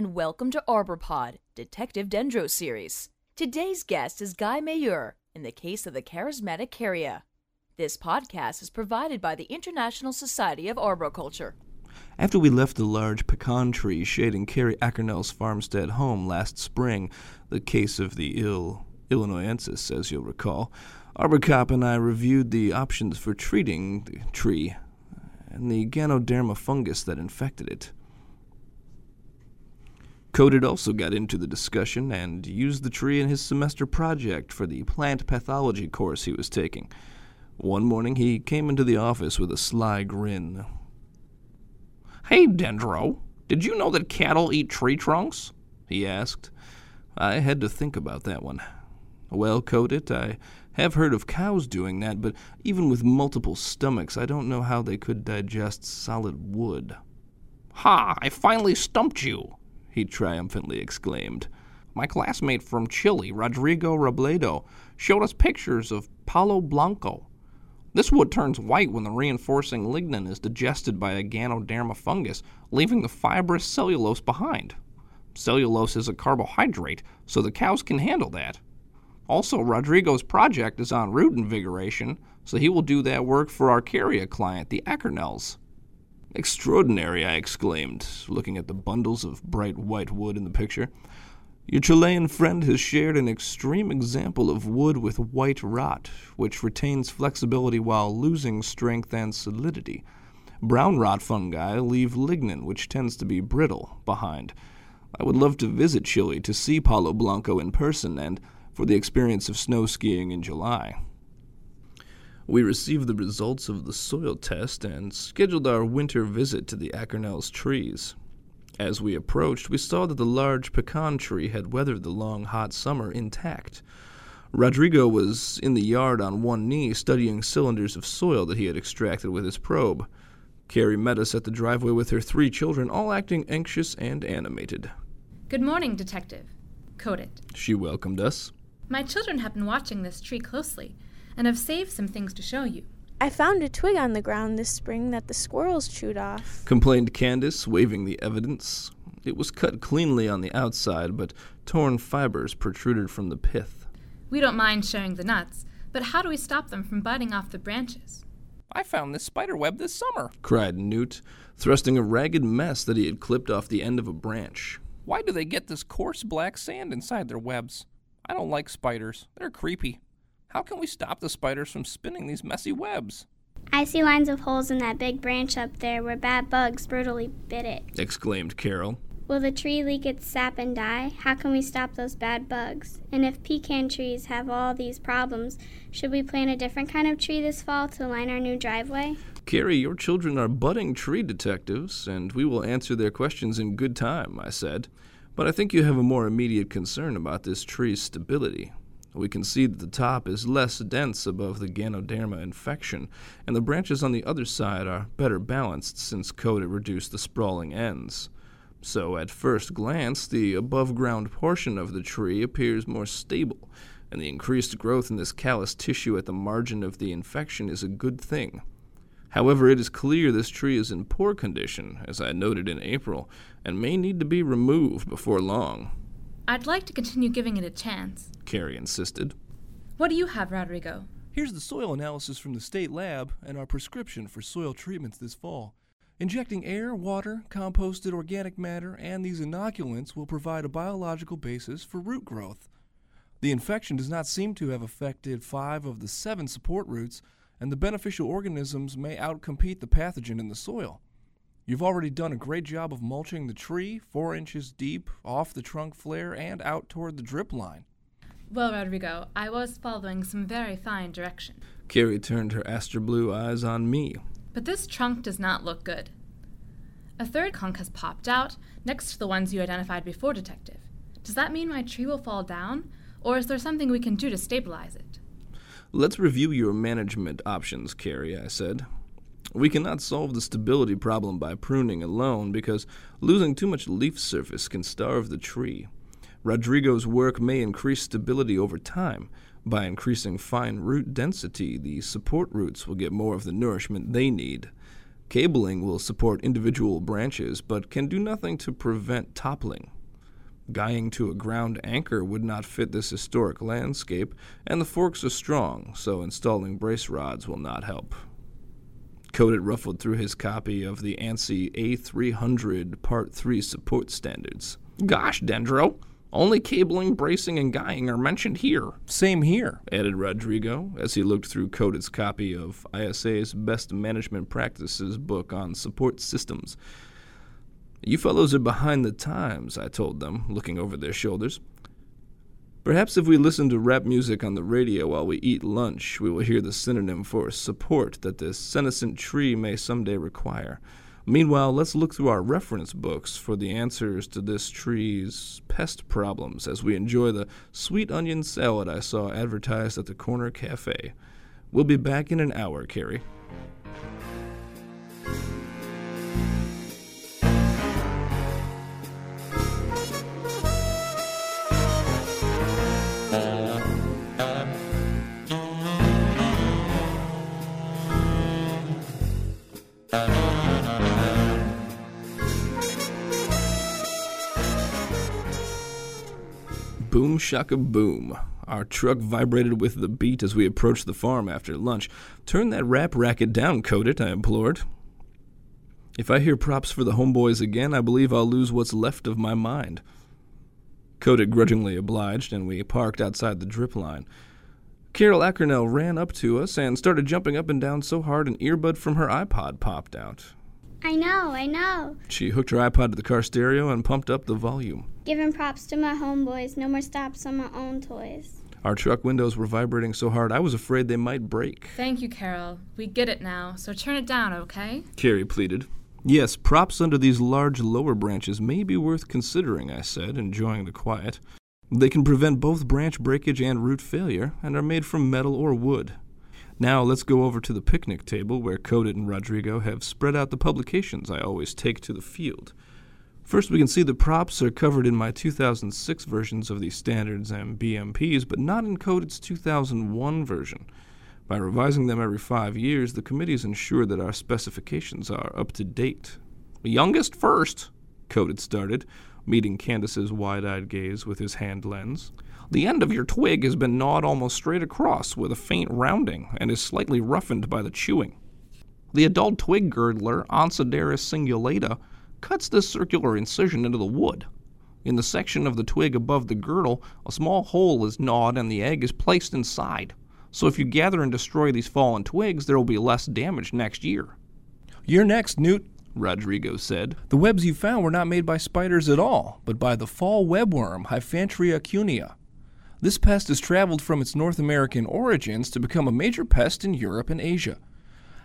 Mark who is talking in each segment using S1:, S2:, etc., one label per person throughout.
S1: and welcome to ArborPod, Detective Dendro series. Today's guest is Guy Meilleur in the case of the charismatic Carya. This podcast is provided by the International Society of Arboriculture.
S2: After we left the large pecan tree shading Carrie Ackurnel's farmstead home last spring, the case of the ill Illinoinensis, as you'll recall, Arborcop and I reviewed the options for treating the tree and the Ganoderma fungus that infected it. Codit also got into the discussion and used the tree in his semester project for the plant pathology course he was taking. One morning he came into the office with a sly grin.
S3: Hey, Dendro, did you know that cattle eat tree trunks? he asked.
S2: I had to think about that one. Well, Codit, I have heard of cows doing that, but even with multiple stomachs, I don't know how they could digest solid wood.
S3: Ha! I finally stumped you, he triumphantly exclaimed. My classmate from Chile, Rodrigo Robledo, showed us pictures of palo blanco. This wood turns white when the reinforcing lignin is digested by a Ganoderma fungus, leaving the fibrous cellulose behind. Cellulose is a carbohydrate, so the cows can handle that. Also, Rodrigo's project is on root invigoration, so he will do that work for our Carya client, the Ackurnels.
S2: Extraordinary, I exclaimed, looking at the bundles of bright white wood in the picture. Your Chilean friend has shared an extreme example of wood with white rot, which retains flexibility while losing strength and solidity. Brown rot fungi leave lignin, which tends to be brittle, behind. I would love to visit Chile to see Palo Blanco in person and for the experience of snow skiing in July. We received the results of the soil test and scheduled our winter visit to the Ackurnel's trees. As we approached, we saw that the large pecan tree had weathered the long, hot summer intact. Rodrigo was in the yard on one knee studying cylinders of soil that he had extracted with his probe. Carrie met us at the driveway with her three children, all acting anxious and animated.
S4: Good morning, Detective. Codit.
S2: She welcomed us.
S4: My children have been watching this tree closely and I've saved some things to show you.
S5: I found a twig on the ground this spring that the squirrels chewed off,
S2: complained Candace, waving the evidence. It was cut cleanly on the outside, but torn fibers protruded from the pith.
S4: We don't mind showing the nuts, but how do we stop them from biting off the branches?
S3: I found this spider web this summer,
S2: cried Newt, thrusting a ragged mess that he had clipped off the end of a branch.
S3: Why do they get this coarse black sand inside their webs? I don't like spiders. They're creepy. How can we stop the spiders from spinning these messy webs?
S6: I see lines of holes in that big branch up there where bad bugs brutally bit it,
S2: exclaimed Carol.
S6: Will the tree leak its sap and die? How can we stop those bad bugs? And if pecan trees have all these problems, should we plant a different kind of tree this fall to line our new driveway?
S2: Carrie, your children are budding tree detectives, and we will answer their questions in good time, I said. But I think you have a more immediate concern about this tree's stability. We can see that the top is less dense above the Ganoderma infection, and the branches on the other side are better balanced since Codit reduced the sprawling ends. So, at first glance, the above ground portion of the tree appears more stable, and the increased growth in this callus tissue at the margin of the infection is a good thing. However, it is clear this tree is in poor condition, as I noted in April, and may need to be removed before long.
S4: I'd like to continue giving it a chance,
S2: Carrie insisted.
S4: What do you have, Rodrigo?
S7: Here's the soil analysis from the state lab and our prescription for soil treatments this fall. Injecting air, water, composted organic matter, and these inoculants will provide a biological basis for root growth. The infection does not seem to have affected five of the seven support roots, and the beneficial organisms may outcompete the pathogen in the soil. You've already done a great job of mulching the tree, four inches deep, off the trunk flare, and out toward the drip line.
S4: Well, Rodrigo, I was following some very fine direction.
S2: Carrie turned her aster blue eyes on me.
S4: But this trunk does not look good. A third conch has popped out, next to the ones you identified before, Detective. Does that mean my tree will fall down, or is there something we can do to stabilize it?
S2: Let's review your management options, Carrie, I said. We cannot solve the stability problem by pruning alone because losing too much leaf surface can starve the tree. Rodrigo's work may increase stability over time. By increasing fine root density, the support roots will get more of the nourishment they need. Cabling will support individual branches, but can do nothing to prevent toppling. Guying to a ground anchor would not fit this historic landscape, and the forks are strong, so installing brace rods will not help. Codit ruffled through his copy of the ANSI A300 Part 3 support standards.
S3: Gosh, Dendro, only cabling, bracing, and guying are mentioned here.
S7: Same here,
S2: added Rodrigo as he looked through Codit's copy of ISA's Best Management Practices book on support systems. You fellows are behind the times, I told them, looking over their shoulders. Perhaps if we listen to rap music on the radio while we eat lunch, we will hear the synonym for support that this senescent tree may someday require. Meanwhile, let's look through our reference books for the answers to this tree's pest problems as we enjoy the sweet onion salad I saw advertised at the corner cafe. We'll be back in an hour, Carrie. Boom shaka boom. Our truck vibrated with the beat as we approached the farm after lunch. Turn that rap racket down, Codit, I implored. If I hear props for the homeboys again, I believe I'll lose what's left of my mind. Codit grudgingly obliged, and we parked outside the drip line. Carol Ackurnel ran up to us and started jumping up and down so hard an earbud from her iPod popped out.
S6: I know, I know.
S2: She hooked her iPod to the car stereo and pumped up the volume.
S6: Giving props to my homeboys. No more stops on my own toys.
S2: Our truck windows were vibrating so hard I was afraid they might break.
S4: Thank you, Carol. We get it now, so turn it down, okay?
S2: Carrie pleaded. Yes, props under these large lower branches may be worth considering, I said, enjoying the quiet. They can prevent both branch breakage and root failure, and are made from metal or wood. Now let's go over to the picnic table where Codit and Rodrigo have spread out the publications I always take to the field. First, we can see the props are covered in my 2006 versions of the standards and BMPs, but not in Codit's 2001 version. By revising them every five years, the committees ensure that our specifications are up to date.
S3: Youngest first,
S2: Codit started, meeting Candace's wide eyed gaze with his hand lens.
S3: The end of your twig has been gnawed almost straight across with a faint rounding and is slightly roughened by the chewing. The adult twig girdler, Oncideres cingulata, cuts this circular incision into the wood. In the section of the twig above the girdle, a small hole is gnawed and the egg is placed inside. So if you gather and destroy these fallen twigs, there will be less damage next year.
S7: You're next, Newt,
S2: Rodrigo said.
S7: The webs you found were not made by spiders at all, but by the fall webworm, Hyphantria cunea. This pest has traveled from its North American origins to become a major pest in Europe and Asia.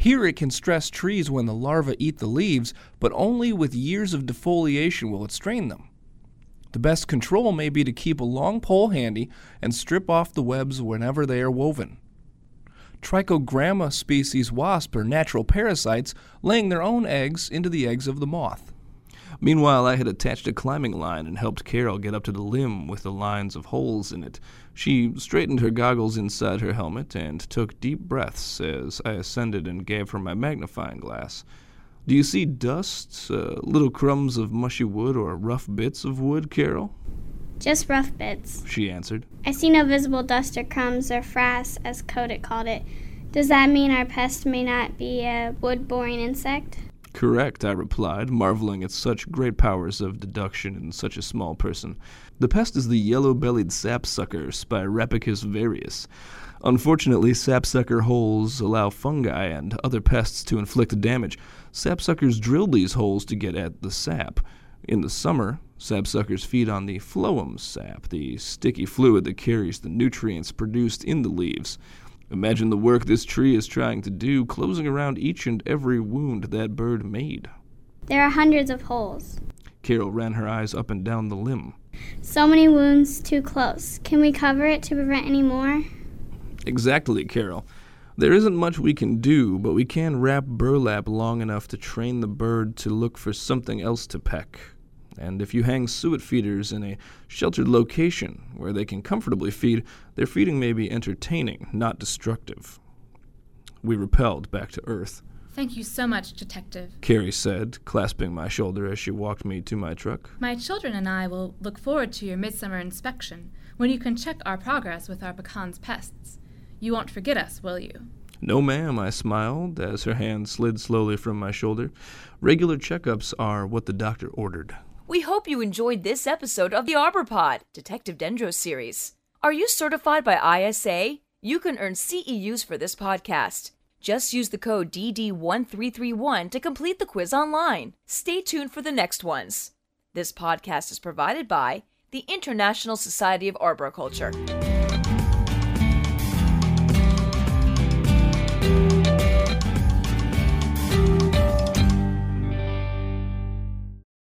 S7: Here it can stress trees when the larvae eat the leaves, but only with years of defoliation will it strain them. The best control may be to keep a long pole handy and strip off the webs whenever they are woven. Trichogramma species wasps are natural parasites, laying their own eggs into the eggs of the moth.
S2: Meanwhile, I had attached a climbing line and helped Carol get up to the limb with the lines of holes in it. She straightened her goggles inside her helmet and took deep breaths as I ascended and gave her my magnifying glass. Do you see dust, uh, little crumbs of mushy wood, or rough bits of wood, Carol?
S6: Just rough bits,
S2: she answered.
S6: I see no visible dust or crumbs or frass, as Codit called it. Does that mean our pest may not be a wood boring insect?
S2: Correct, I replied, marveling at such great powers of deduction in such a small person. The pest is the yellow bellied sapsucker, Sphyrapicus varius. Unfortunately, sapsucker holes allow fungi and other pests to inflict damage. Sapsuckers drill these holes to get at the sap. In the summer, sapsuckers feed on the phloem sap, the sticky fluid that carries the nutrients produced in the leaves. Imagine the work this tree is trying to do, closing around each and every wound that bird made.
S6: There are hundreds of holes.
S2: Carol ran her eyes up and down the limb.
S6: So many wounds too close. Can we cover it to prevent any more?
S2: Exactly, Carol. There isn't much we can do, but we can wrap burlap long enough to train the bird to look for something else to peck and if you hang suet feeders in a sheltered location where they can comfortably feed, their feeding may be entertaining, not destructive. We repelled back to Earth.
S4: Thank you so much, Detective.
S2: Carrie said, clasping my shoulder as she walked me to my truck.
S4: My children and I will look forward to your midsummer inspection when you can check our progress with our pecan's pests. You won't forget us, will you?
S2: No, ma'am, I smiled as her hand slid slowly from my shoulder. Regular checkups are what the doctor ordered.
S1: We hope you enjoyed this episode of the ArborPod Detective Dendro series. Are you certified by ISA? You can earn CEUs for this podcast. Just use the code DD1331 to complete the quiz online. Stay tuned for the next ones. This podcast is provided by the International Society of Arboriculture.